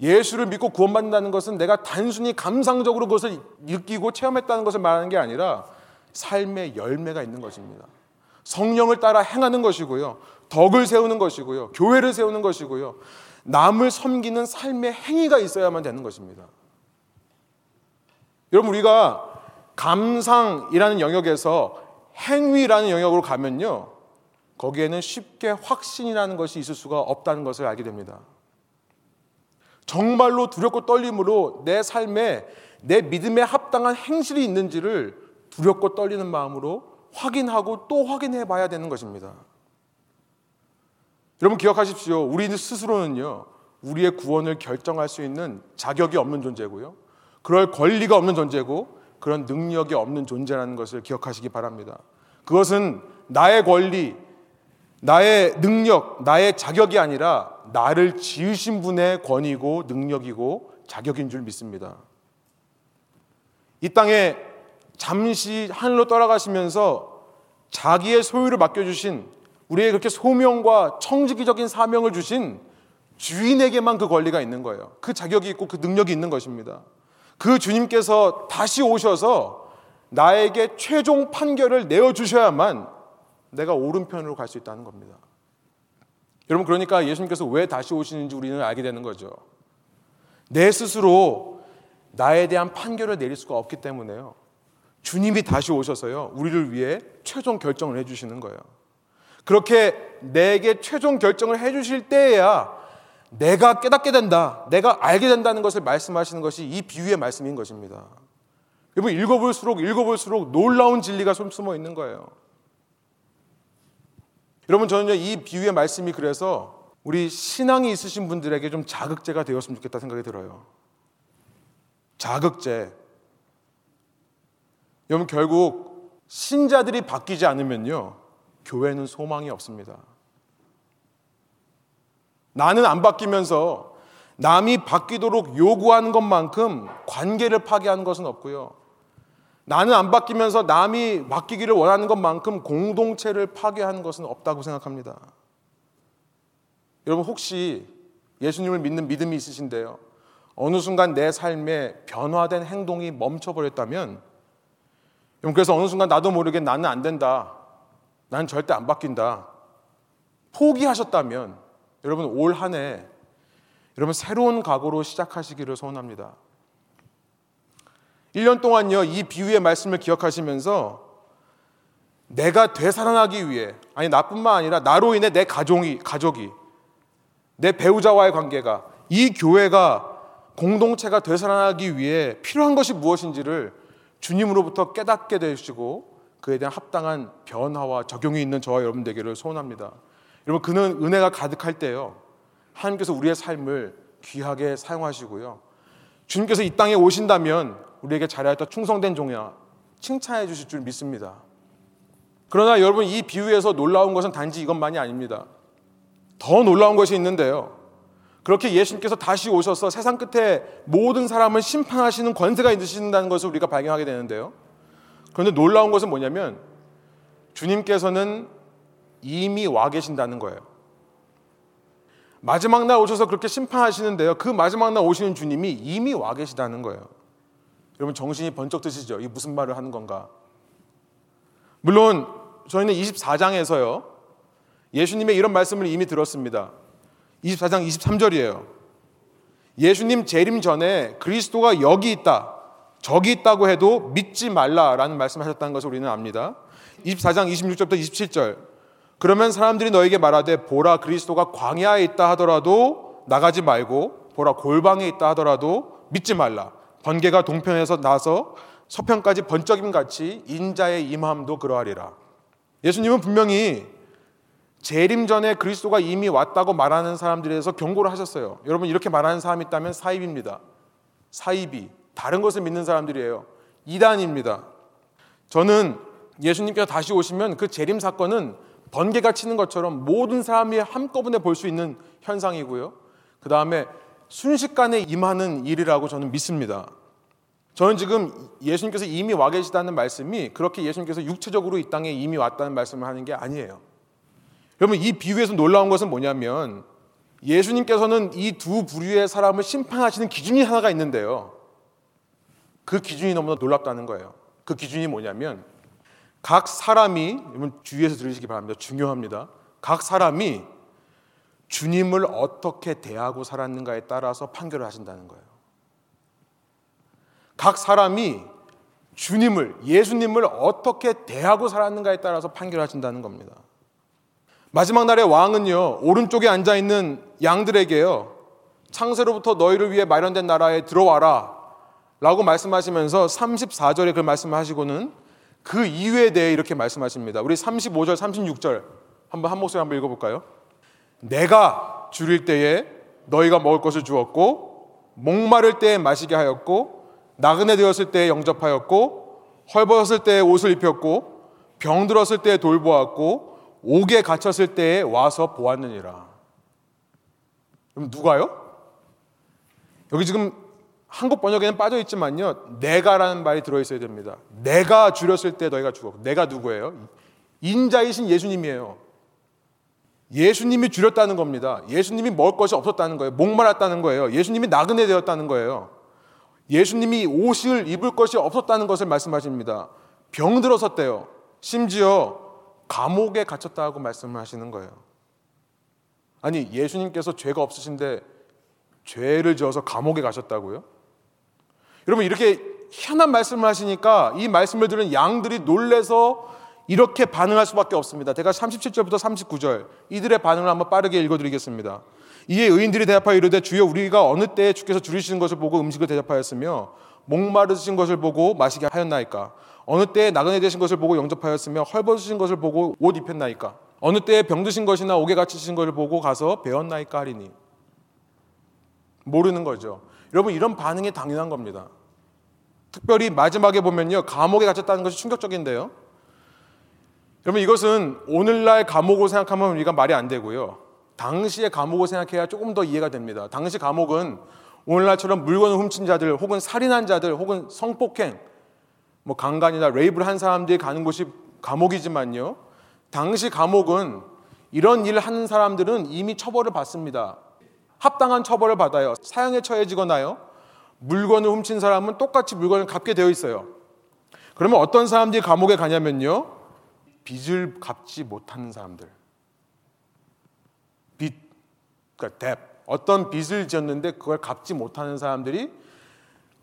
예수를 믿고 구원받는다는 것은 내가 단순히 감상적으로 그것을 느끼고 체험했다는 것을 말하는 게 아니라 삶의 열매가 있는 것입니다. 성령을 따라 행하는 것이고요. 덕을 세우는 것이고요. 교회를 세우는 것이고요. 남을 섬기는 삶의 행위가 있어야만 되는 것입니다. 여러분, 우리가 감상이라는 영역에서 행위라는 영역으로 가면요. 거기에는 쉽게 확신이라는 것이 있을 수가 없다는 것을 알게 됩니다. 정말로 두렵고 떨림으로 내 삶에 내 믿음에 합당한 행실이 있는지를 두렵고 떨리는 마음으로 확인하고 또 확인해 봐야 되는 것입니다. 여러분 기억하십시오. 우리 스스로는요, 우리의 구원을 결정할 수 있는 자격이 없는 존재고요. 그럴 권리가 없는 존재고, 그런 능력이 없는 존재라는 것을 기억하시기 바랍니다. 그것은 나의 권리, 나의 능력, 나의 자격이 아니라 나를 지으신 분의 권위고 능력이고 자격인 줄 믿습니다. 이 땅에 잠시 하늘로 떠나가시면서 자기의 소유를 맡겨주신 우리의 그렇게 소명과 청지기적인 사명을 주신 주인에게만 그 권리가 있는 거예요. 그 자격이 있고 그 능력이 있는 것입니다. 그 주님께서 다시 오셔서 나에게 최종 판결을 내어주셔야만 내가 오른편으로 갈 수 있다는 겁니다. 여러분 그러니까 예수님께서 왜 다시 오시는지 우리는 알게 되는 거죠. 내 스스로 나에 대한 판결을 내릴 수가 없기 때문에요. 주님이 다시 오셔서요. 우리를 위해 최종 결정을 해 주시는 거예요. 그렇게 내게 최종 결정을 해 주실 때에야 내가 깨닫게 된다. 내가 알게 된다는 것을 말씀하시는 것이 이 비유의 말씀인 것입니다. 여러분 읽어볼수록 읽어볼수록 놀라운 진리가 숨어 있는 거예요. 여러분 저는요 이 비유의 말씀이 그래서 우리 신앙이 있으신 분들에게 좀 자극제가 되었으면 좋겠다 생각이 들어요. 자극제. 여러분 결국 신자들이 바뀌지 않으면요 교회는 소망이 없습니다. 나는 안 바뀌면서 남이 바뀌도록 요구하는 것만큼 관계를 파괴하는 것은 없고요. 나는 안 바뀌면서 남이 바뀌기를 원하는 것만큼 공동체를 파괴하는 것은 없다고 생각합니다. 여러분 혹시 예수님을 믿는 믿음이 있으신데요. 어느 순간 내 삶에 변화된 행동이 멈춰버렸다면 그래서 어느 순간 나도 모르게 나는 안 된다. 난 절대 안 바뀐다. 포기하셨다면 여러분 올 한 해 여러분 새로운 각오로 시작하시기를 소원합니다. 1년 동안요 이 비유의 말씀을 기억하시면서 내가 되살아나기 위해 아니 나뿐만 아니라 나로 인해 내 가족이 가족이 내 배우자와의 관계가 이 교회가 공동체가 되살아나기 위해 필요한 것이 무엇인지를 주님으로부터 깨닫게 되시고 그에 대한 합당한 변화와 적용이 있는 저와 여러분 되기를 소원합니다. 여러분 그는 은혜가 가득할 때요. 하나님께서 우리의 삶을 귀하게 사용하시고요. 주님께서 이 땅에 오신다면 우리에게 잘하였다 충성된 종이야 칭찬해 주실 줄 믿습니다. 그러나 여러분 이 비유에서 놀라운 것은 단지 이것만이 아닙니다. 더 놀라운 것이 있는데요. 그렇게 예수님께서 다시 오셔서 세상 끝에 모든 사람을 심판하시는 권세가 있으신다는 것을 우리가 발견하게 되는데요. 그런데 놀라운 것은 뭐냐면 주님께서는 이미 와 계신다는 거예요. 마지막 날 오셔서 그렇게 심판하시는데요. 그 마지막 날 오시는 주님이 이미 와 계시다는 거예요. 여러분 정신이 번쩍 드시죠? 이 무슨 말을 하는 건가? 물론 저희는 24장에서요. 예수님의 이런 말씀을 이미 들었습니다. 24장 23절이에요. 예수님 재림 전에 그리스도가 여기 있다, 저기 있다고 해도 믿지 말라라는 말씀하셨다는 것을 우리는 압니다. 24장 26절부터 27절. 그러면 사람들이 너에게 말하되 보라 그리스도가 광야에 있다 하더라도 나가지 말고 보라 골방에 있다 하더라도 믿지 말라. 번개가 동편에서 나서 서편까지 번쩍임 같이 인자의 임함도 그러하리라. 예수님은 분명히 재림 전에 그리스도가 이미 왔다고 말하는 사람들에 대해서 경고를 하셨어요. 여러분 이렇게 말하는 사람이 있다면 사입입니다. 사입이 다른 것을 믿는 사람들이에요. 이단입니다. 저는 예수님께서 다시 오시면 그 재림 사건은 번개가 치는 것처럼 모든 사람이 한꺼번에 볼 수 있는 현상이고요. 그 다음에 순식간에 임하는 일이라고 저는 믿습니다. 저는 지금 예수님께서 이미 와 계시다는 말씀이 그렇게 예수님께서 육체적으로 이 땅에 이미 왔다는 말씀을 하는 게 아니에요. 여러분 이 비유에서 놀라운 것은 뭐냐면 예수님께서는 이 두 부류의 사람을 심판하시는 기준이 하나가 있는데요. 그 기준이 너무나 놀랍다는 거예요. 그 기준이 뭐냐면 각 사람이 여러분 주위에서 들으시기 바랍니다. 중요합니다. 각 사람이 주님을 어떻게 대하고 살았는가에 따라서 판결을 하신다는 거예요. 각 사람이 주님을 예수님을 어떻게 대하고 살았는가에 따라서 판결하신다는 겁니다. 마지막 날의 왕은요, 오른쪽에 앉아 있는 양들에게요, 창세로부터 너희를 위해 마련된 나라에 들어와라. 라고 말씀하시면서 34절에 그 말씀을 하시고는 그 이유에 대해 이렇게 말씀하십니다. 우리 35절, 36절 한번 한 목소리 한번 읽어볼까요? 내가 줄일 때에 너희가 먹을 것을 주었고, 목마를 때에 마시게 하였고, 나그네 되었을 때에 영접하였고, 헐벗었을 때에 옷을 입혔고, 병들었을 때에 돌보았고, 옥에 갇혔을 때에 와서 보았느니라. 그럼 누가요? 여기 지금 한국 번역에는 빠져 있지만요. 내가라는 말이 들어 있어야 됩니다. 내가 줄였을 때 너희가 죽었고 내가 누구예요? 인자이신 예수님이에요. 예수님이 줄였다는 겁니다. 예수님이 먹을 것이 없었다는 거예요. 목말랐다는 거예요. 예수님이 나그네 되었다는 거예요. 예수님이 옷을 입을 것이 없었다는 것을 말씀하십니다. 병들었었대요. 심지어 감옥에 갇혔다고 말씀을 하시는 거예요. 아니, 예수님께서 죄가 없으신데 죄를 지어서 감옥에 가셨다고요? 여러분, 이렇게 희한한 말씀을 하시니까 이 말씀을 들은 양들이 놀래서 이렇게 반응할 수밖에 없습니다. 제가 37절부터 39절 이들의 반응을 한번 빠르게 읽어드리겠습니다. 이에 의인들이 대답하여 이르되 주여 우리가 어느 때에 주께서 줄이시는 것을 보고 음식을 대접하였으며 목마르신 것을 보고 마시게 하였나이까 어느 때에 나그네 되신 것을 보고 영접하였으며 헐벗으신 것을 보고 옷 입혔나이까? 어느 때에 병드신 것이나 옥에 갇히신 것을 보고 가서 배웠나이까 하리니 모르는 거죠. 여러분 이런 반응이 당연한 겁니다. 특별히 마지막에 보면요 감옥에 갇혔다는 것이 충격적인데요. 여러분 이것은 오늘날 감옥을 생각하면 우리가 말이 안 되고요. 당시의 감옥을 생각해야 조금 더 이해가 됩니다. 당시 감옥은 오늘날처럼 물건을 훔친 자들 혹은 살인한 자들 혹은 성폭행 뭐 강간이나 레이브를 한 사람들이 가는 곳이 감옥이지만요. 당시 감옥은 이런 일을 하는 사람들은 이미 처벌을 받습니다. 합당한 처벌을 받아요. 사형에 처해지거나요. 물건을 훔친 사람은 똑같이 물건을 갚게 되어 있어요. 그러면 어떤 사람들이 감옥에 가냐면요. 빚을 갚지 못하는 사람들. 빚, 그러니까 뎁. 어떤 빚을 지었는데 그걸 갚지 못하는 사람들이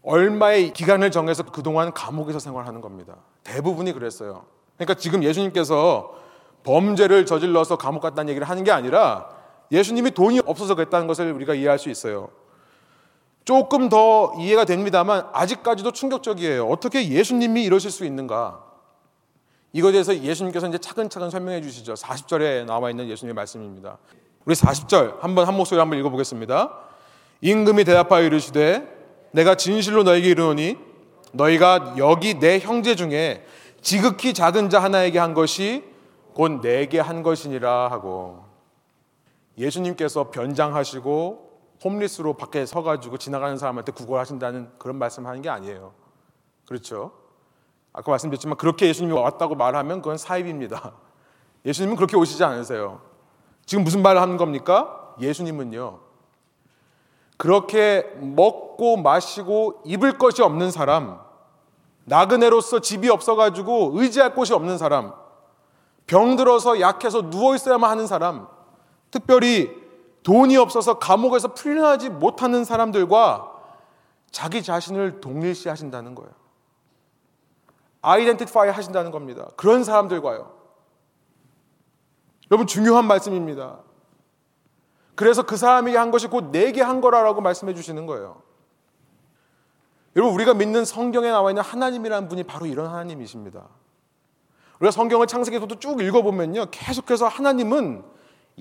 얼마의 기간을 정해서 그동안 감옥에서 생활하는 겁니다. 대부분이 그랬어요. 그러니까 지금 예수님께서 범죄를 저질러서 감옥 갔다는 얘기를 하는 게 아니라 예수님이 돈이 없어서 그랬다는 것을 우리가 이해할 수 있어요. 조금 더 이해가 됩니다만 아직까지도 충격적이에요. 어떻게 예수님이 이러실 수 있는가? 이거에 대해서 예수님께서 이제 차근차근 설명해 주시죠. 40절에 나와 있는 예수님의 말씀입니다. 우리 40절 한번 한 목소리 한번 읽어 보겠습니다. 임금이 대답하여 이르시되 내가 진실로 너에게 이르노니 너희가 여기 내 형제 중에 지극히 작은 자 하나에게 한 것이 곧 내게 한 것이니라 하고 예수님께서 변장하시고 홈리스로 밖에 서가지고 지나가는 사람한테 구걸하신다는 그런 말씀하는 게 아니에요. 그렇죠? 아까 말씀드렸지만 그렇게 예수님이 왔다고 말하면 그건 사입입니다. 예수님은 그렇게 오시지 않으세요. 지금 무슨 말을 하는 겁니까? 예수님은요. 그렇게 먹고 마시고 입을 것이 없는 사람, 나그네로서 집이 없어가지고 의지할 곳이 없는 사람, 병들어서 약해서 누워 있어야만 하는 사람, 특별히 돈이 없어서 감옥에서 풀려나지 못하는 사람들과 자기 자신을 동일시 하신다는 거예요. 아이덴티파이 하신다는 겁니다. 그런 사람들과요. 여러분 중요한 말씀입니다. 그래서 그 사람에게 한 것이 곧 내게 한 거라라고 말씀해 주시는 거예요. 여러분 우리가 믿는 성경에 나와 있는 하나님이라는 분이 바로 이런 하나님이십니다. 우리가 성경을 창세기부터 쭉 읽어보면요. 계속해서 하나님은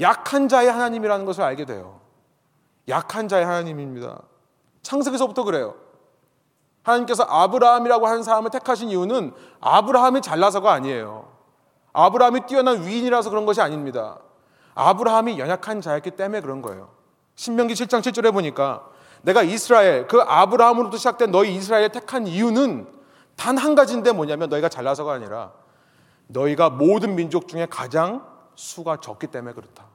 약한 자의 하나님이라는 것을 알게 돼요. 약한 자의 하나님입니다. 창세기서부터 그래요. 하나님께서 아브라함이라고 하는 사람을 택하신 이유는 아브라함이 잘나서가 아니에요. 아브라함이 뛰어난 위인이라서 그런 것이 아닙니다. 아브라함이 연약한 자였기 때문에 그런 거예요. 신명기 7장 7절에 보니까 내가 이스라엘 그 아브라함으로부터 시작된 너희 이스라엘 택한 이유는 단 한 가지인데 뭐냐면 너희가 잘나서가 아니라 너희가 모든 민족 중에 가장 수가 적기 때문에 그렇다.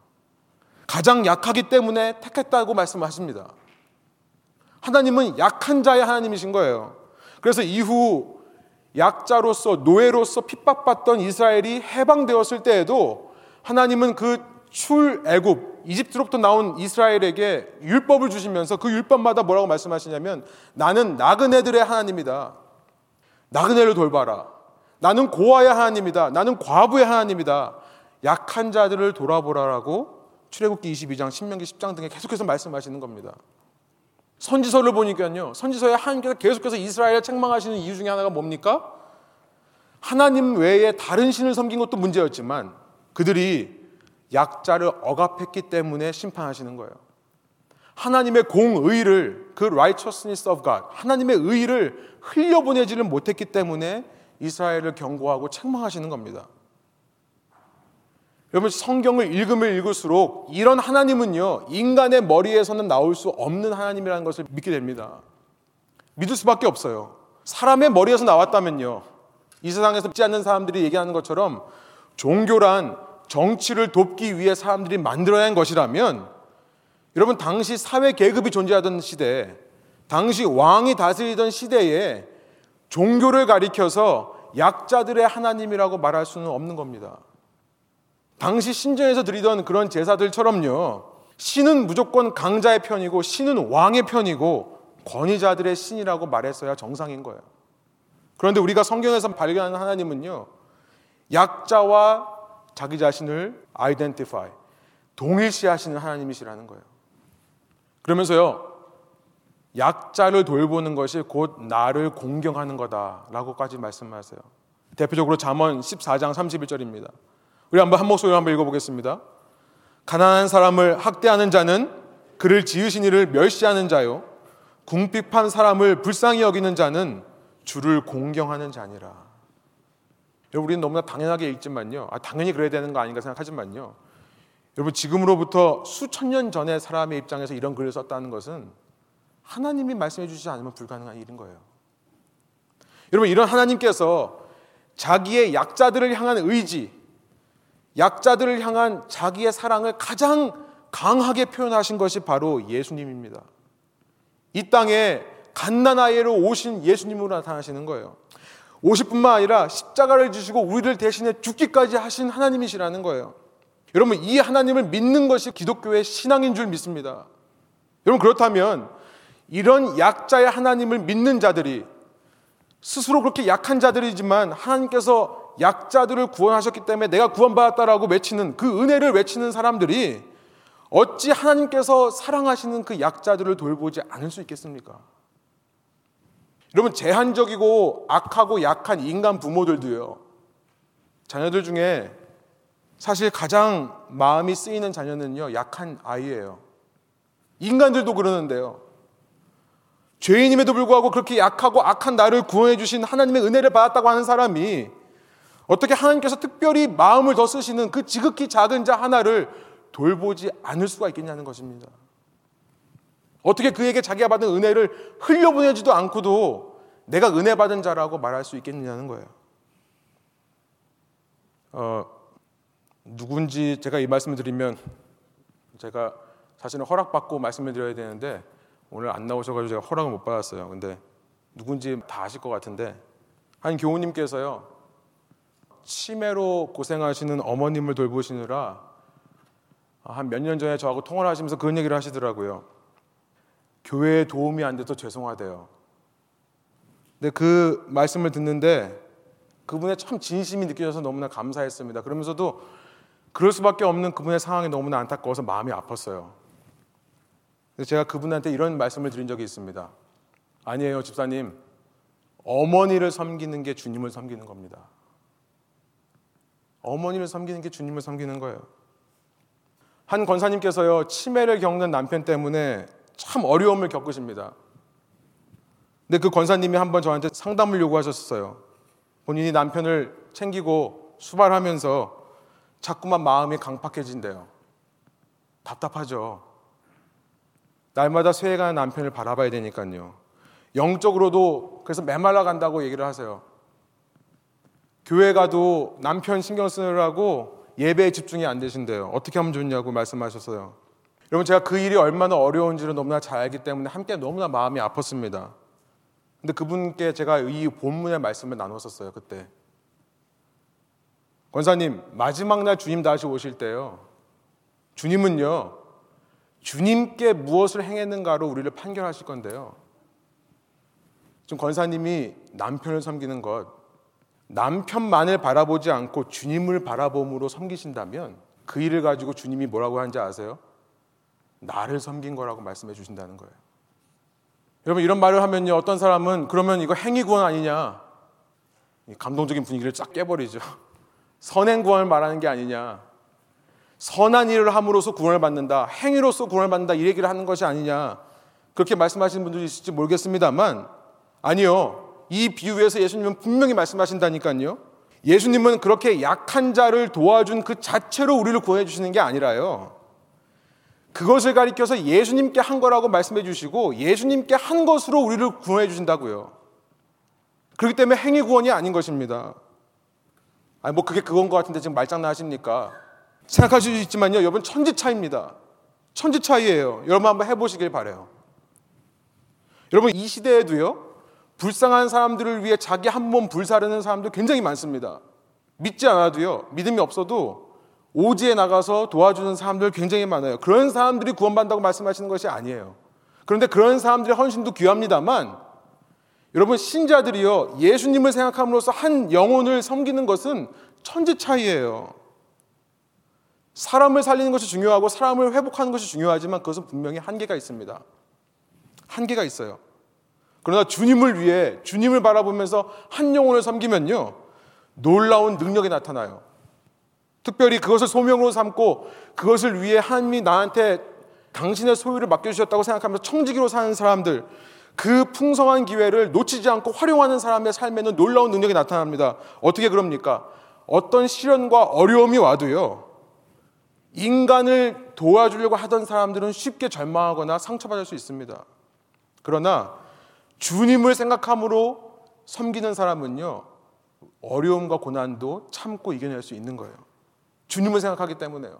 가장 약하기 때문에 택했다고 말씀하십니다. 하나님은 약한 자의 하나님이신 거예요. 그래서 이후 약자로서 노예로서 핍박받던 이스라엘이 해방되었을 때에도 하나님은 그 출애굽 이집트로부터 나온 이스라엘에게 율법을 주시면서 그 율법마다 뭐라고 말씀하시냐면 나는 나그네들의 하나님이다. 나그네를 돌봐라. 나는 고아의 하나님이다. 나는 과부의 하나님이다. 약한 자들을 돌아보라라고 출애굽기 22장, 신명기 10장 등에 계속해서 말씀하시는 겁니다. 선지서를 보니까요. 선지서에 하나님께서 계속해서 이스라엘을 책망하시는 이유 중에 하나가 뭡니까? 하나님 외에 다른 신을 섬긴 것도 문제였지만 그들이 약자를 억압했기 때문에 심판하시는 거예요. 하나님의 공의를 그 righteousness of God 하나님의 의를 흘려보내지를 못했기 때문에 이스라엘을 경고하고 책망하시는 겁니다. 여러분 성경을 읽으면 읽을수록 이런 하나님은요 인간의 머리에서는 나올 수 없는 하나님이라는 것을 믿게 됩니다. 믿을 수밖에 없어요. 사람의 머리에서 나왔다면요 이 세상에서 믿지 않는 사람들이 얘기하는 것처럼 종교란 정치를 돕기 위해 사람들이 만들어야 한 것이라면 여러분 당시 사회 계급이 존재하던 시대, 당시 왕이 다스리던 시대에 종교를 가리켜서 약자들의 하나님이라고 말할 수는 없는 겁니다. 당시 신전에서 드리던 그런 제사들처럼요. 신은 무조건 강자의 편이고 신은 왕의 편이고 권위자들의 신이라고 말했어야 정상인 거예요. 그런데 우리가 성경에서 발견하는 하나님은요. 약자와 자기 자신을 아이덴티파이 동일시하시는 하나님이시라는 거예요. 그러면서요. 약자를 돌보는 것이 곧 나를 공경하는 거다라고까지 말씀하세요. 대표적으로 잠언 14장 31절입니다. 우리 한번 한 목소리로 한번 읽어보겠습니다. 가난한 사람을 학대하는 자는 그를 지으신 이를 멸시하는 자요. 궁핍한 사람을 불쌍히 여기는 자는 주를 공경하는 자니라. 여러분 우리는 너무나 당연하게 읽지만요. 아, 당연히 그래야 되는 거 아닌가 생각하지만요. 여러분 지금으로부터 수천 년 전의 사람의 입장에서 이런 글을 썼다는 것은 하나님이 말씀해 주시지 않으면 불가능한 일인 거예요. 여러분 이런 하나님께서 자기의 약자들을 향한 의지, 약자들을 향한 자기의 사랑을 가장 강하게 표현하신 것이 바로 예수님입니다. 이 땅에 갓난아이로 오신 예수님으로 나타나시는 거예요. 오실 뿐만 아니라 십자가를 지시고 우리를 대신해 죽기까지 하신 하나님이시라는 거예요. 여러분, 이 하나님을 믿는 것이 기독교의 신앙인 줄 믿습니다. 여러분, 그렇다면 이런 약자의 하나님을 믿는 자들이 스스로 그렇게 약한 자들이지만 하나님께서 약자들을 구원하셨기 때문에 내가 구원받았다라고 외치는 그 은혜를 외치는 사람들이 어찌 하나님께서 사랑하시는 그 약자들을 돌보지 않을 수 있겠습니까? 여러분, 제한적이고 악하고 약한 인간 부모들도요, 자녀들 중에 사실 가장 마음이 쓰이는 자녀는요, 약한 아이예요. 인간들도 그러는데요. 죄인임에도 불구하고 그렇게 약하고 악한 나를 구원해 주신 하나님의 은혜를 받았다고 하는 사람이 어떻게 하나님께서 특별히 마음을 더 쓰시는 그 지극히 작은 자 하나를 돌보지 않을 수가 있겠냐는 것입니다. 어떻게 그에게 자기가 받은 은혜를 흘려보내지도 않고도 내가 은혜 받은 자라고 말할 수 있겠느냐는 거예요. 어, 누군지 제가 이 말씀을 드리면 제가 사실은 허락받고 말씀을 드려야 되는데 오늘 안 나오셔가지고 제가 허락을 못 받았어요. 근데 누군지 다 아실 것 같은데 한 교우님께서요 치매로 고생하시는 어머님을 돌보시느라 한 몇 년 전에 저하고 통화를 하시면서 그런 얘기를 하시더라고요. 교회에 도움이 안 돼서 죄송하대요. 근데 그 말씀을 듣는데 그분의 참 진심이 느껴져서 너무나 감사했습니다. 그러면서도 그럴 수밖에 없는 그분의 상황이 너무나 안타까워서 마음이 아팠어요. 제가 그분한테 이런 말씀을 드린 적이 있습니다. 아니에요, 집사님. 어머니를 섬기는 게 주님을 섬기는 겁니다. 어머니를 섬기는 게 주님을 섬기는 거예요. 한 권사님께서요, 치매를 겪는 남편 때문에 참 어려움을 겪으십니다. 근데 그 권사님이 한번 저한테 상담을 요구하셨어요. 본인이 남편을 챙기고 수발하면서 자꾸만 마음이 강팍해진대요. 답답하죠. 날마다 쇠해가는 남편을 바라봐야 되니까요. 영적으로도 그래서 메말라 간다고 얘기를 하세요. 교회 가도 남편 신경 쓰느라고 예배에 집중이 안 되신대요. 어떻게 하면 좋냐고 말씀하셨어요. 여러분 제가 그 일이 얼마나 어려운지를 너무나 잘 알기 때문에 함께 너무나 마음이 아팠습니다. 근데 그분께 제가 이 본문의 말씀을 나눴었어요. 그때 권사님 마지막 날 주님 다시 오실 때요. 주님은요 주님께 무엇을 행했는가로 우리를 판결하실 건데요. 좀 권사님이 남편을 섬기는 것, 남편만을 바라보지 않고 주님을 바라봄으로 섬기신다면 그 일을 가지고 주님이 뭐라고 하는지 아세요? 나를 섬긴 거라고 말씀해 주신다는 거예요. 여러분 이런 말을 하면요 어떤 사람은 그러면 이거 행위 구원 아니냐 감동적인 분위기를 쫙 깨버리죠. 선행 구원을 말하는 게 아니냐. 선한 일을 함으로써 구원을 받는다. 행위로서 구원을 받는다. 이 얘기를 하는 것이 아니냐. 그렇게 말씀하시는 분들이 있을지 모르겠습니다만 아니요. 이 비유에서 예수님은 분명히 말씀하신다니까요. 예수님은 그렇게 약한 자를 도와준 그 자체로 우리를 구원해 주시는 게 아니라요. 그것을 가리켜서 예수님께 한 거라고 말씀해 주시고 예수님께 한 것으로 우리를 구원해 주신다고요. 그렇기 때문에 행위 구원이 아닌 것입니다. 아니 뭐 그게 그건 것 같은데 지금 말장난 하십니까? 생각하실 수 있지만요. 여러분 천지 차입니다. 천지 차이예요. 여러분 한번 해보시길 바래요. 여러분 이 시대에도요. 불쌍한 사람들을 위해 자기 한 몸 불사르는 사람들 굉장히 많습니다. 믿지 않아도요. 믿음이 없어도 오지에 나가서 도와주는 사람들 굉장히 많아요. 그런 사람들이 구원받는다고 말씀하시는 것이 아니에요. 그런데 그런 사람들의 헌신도 귀합니다만 여러분 신자들이요. 예수님을 생각함으로써 한 영혼을 섬기는 것은 천지 차이예요. 사람을 살리는 것이 중요하고 사람을 회복하는 것이 중요하지만 그것은 분명히 한계가 있습니다. 한계가 있어요. 그러나 주님을 위해 주님을 바라보면서 한 영혼을 섬기면요. 놀라운 능력이 나타나요. 특별히 그것을 소명으로 삼고 그것을 위해 하나님이 나한테 당신의 소유를 맡겨주셨다고 생각하면서 청지기로 사는 사람들, 그 풍성한 기회를 놓치지 않고 활용하는 사람의 삶에는 놀라운 능력이 나타납니다. 어떻게 그럽니까? 어떤 시련과 어려움이 와도요. 인간을 도와주려고 하던 사람들은 쉽게 절망하거나 상처받을 수 있습니다. 그러나 주님을 생각함으로 섬기는 사람은요, 어려움과 고난도 참고 이겨낼 수 있는 거예요. 주님을 생각하기 때문에요.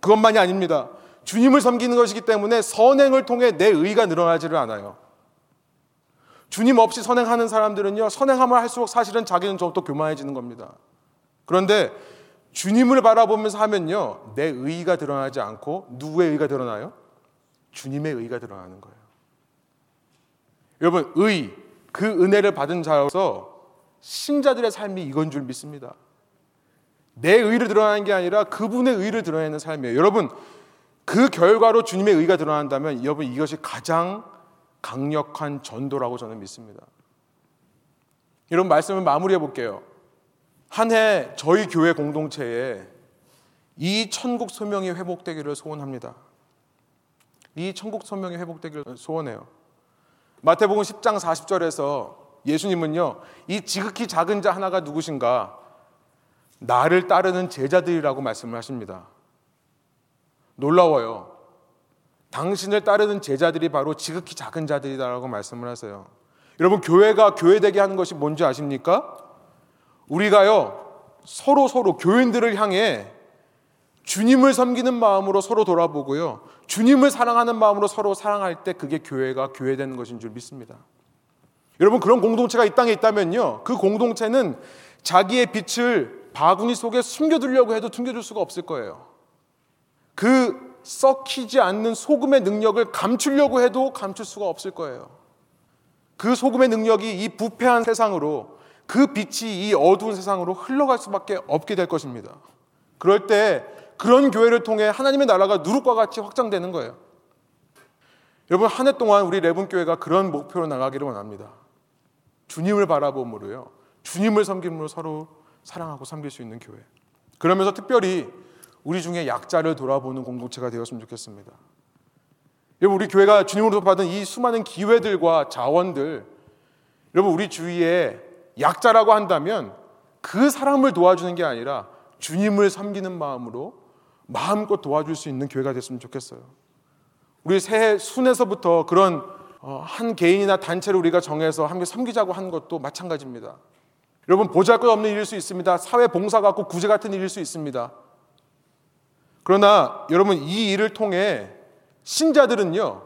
그것만이 아닙니다. 주님을 섬기는 것이기 때문에 선행을 통해 내 의가 늘어나지를 않아요. 주님 없이 선행하는 사람들은요, 선행함을 할수록 사실은 자기는 좀더 교만해지는 겁니다. 그런데 주님을 바라보면서 하면요, 내 의가 드러나지 않고 누구의 의가 드러나요? 주님의 의가 드러나는 거예요. 여러분, 의, 그 은혜를 받은 자여서 신자들의 삶이 이건 줄 믿습니다. 내 의를 드러나는 게 아니라 그분의 의를 드러내는 삶이에요. 여러분, 그 결과로 주님의 의가 드러난다면 여러분 이것이 가장 강력한 전도라고 저는 믿습니다. 여러분 말씀을 마무리해 볼게요. 한 해 저희 교회 공동체에 이 천국 소명이 회복되기를 소원합니다. 이 천국 소명이 회복되기를 소원해요. 마태복음 10장 40절에서 예수님은요, 이 지극히 작은 자 하나가 누구신가? 나를 따르는 제자들이라고 말씀을 하십니다. 놀라워요. 당신을 따르는 제자들이 바로 지극히 작은 자들이다라고 말씀을 하세요. 여러분, 교회가 교회되게 하는 것이 뭔지 아십니까? 우리가요, 서로 서로 교인들을 향해 주님을 섬기는 마음으로 서로 돌아보고요. 주님을 사랑하는 마음으로 서로 사랑할 때 그게 교회가 교회되는 것인 줄 믿습니다. 여러분 그런 공동체가 이 땅에 있다면요. 그 공동체는 자기의 빛을 바구니 속에 숨겨두려고 해도 숨겨줄 수가 없을 거예요. 그 썩히지 않는 소금의 능력을 감추려고 해도 감출 수가 없을 거예요. 그 소금의 능력이 이 부패한 세상으로 그 빛이 이 어두운 세상으로 흘러갈 수밖에 없게 될 것입니다. 그럴 때 그런 교회를 통해 하나님의 나라가 누룩과 같이 확장되는 거예요. 여러분 한 해 동안 우리 레븐 교회가 그런 목표로 나가기를 원합니다. 주님을 바라봄으로요. 주님을 섬김으로 서로 사랑하고 섬길 수 있는 교회. 그러면서 특별히 우리 중에 약자를 돌아보는 공동체가 되었으면 좋겠습니다. 여러분 우리 교회가 주님으로부터 받은 이 수많은 기회들과 자원들 여러분 우리 주위에 약자라고 한다면 그 사람을 도와주는 게 아니라 주님을 섬기는 마음으로 마음껏 도와줄 수 있는 교회가 됐으면 좋겠어요. 우리 새해 순에서부터 그런 어, 한 개인이나 단체를 우리가 정해서 함께 섬기자고 하는 것도 마찬가지입니다. 여러분 보잘것없는 일일 수 있습니다. 사회 봉사 같고 구제 같은 일일 수 있습니다. 그러나 여러분 이 일을 통해 신자들은요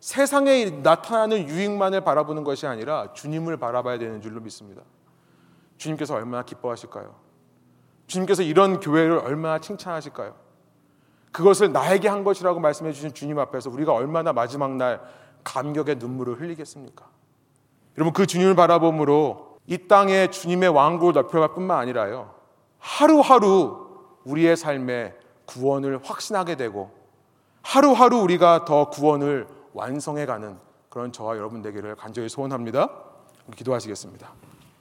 세상에 나타나는 유익만을 바라보는 것이 아니라 주님을 바라봐야 되는 줄로 믿습니다. 주님께서 얼마나 기뻐하실까요? 주님께서 이런 교회를 얼마나 칭찬하실까요? 그것을 나에게 한 것이라고 말씀해 주신 주님 앞에서 우리가 얼마나 마지막 날 감격의 눈물을 흘리겠습니까? 여러분 그 주님을 바라봄으로 이 땅에 주님의 왕국을 넓혀갈 뿐만 아니라요. 하루하루 우리의 삶에 구원을 확신하게 되고 하루하루 우리가 더 구원을 완성해 가는 그런 저와 여러분 되기를 간절히 소원합니다. 기도하시겠습니다.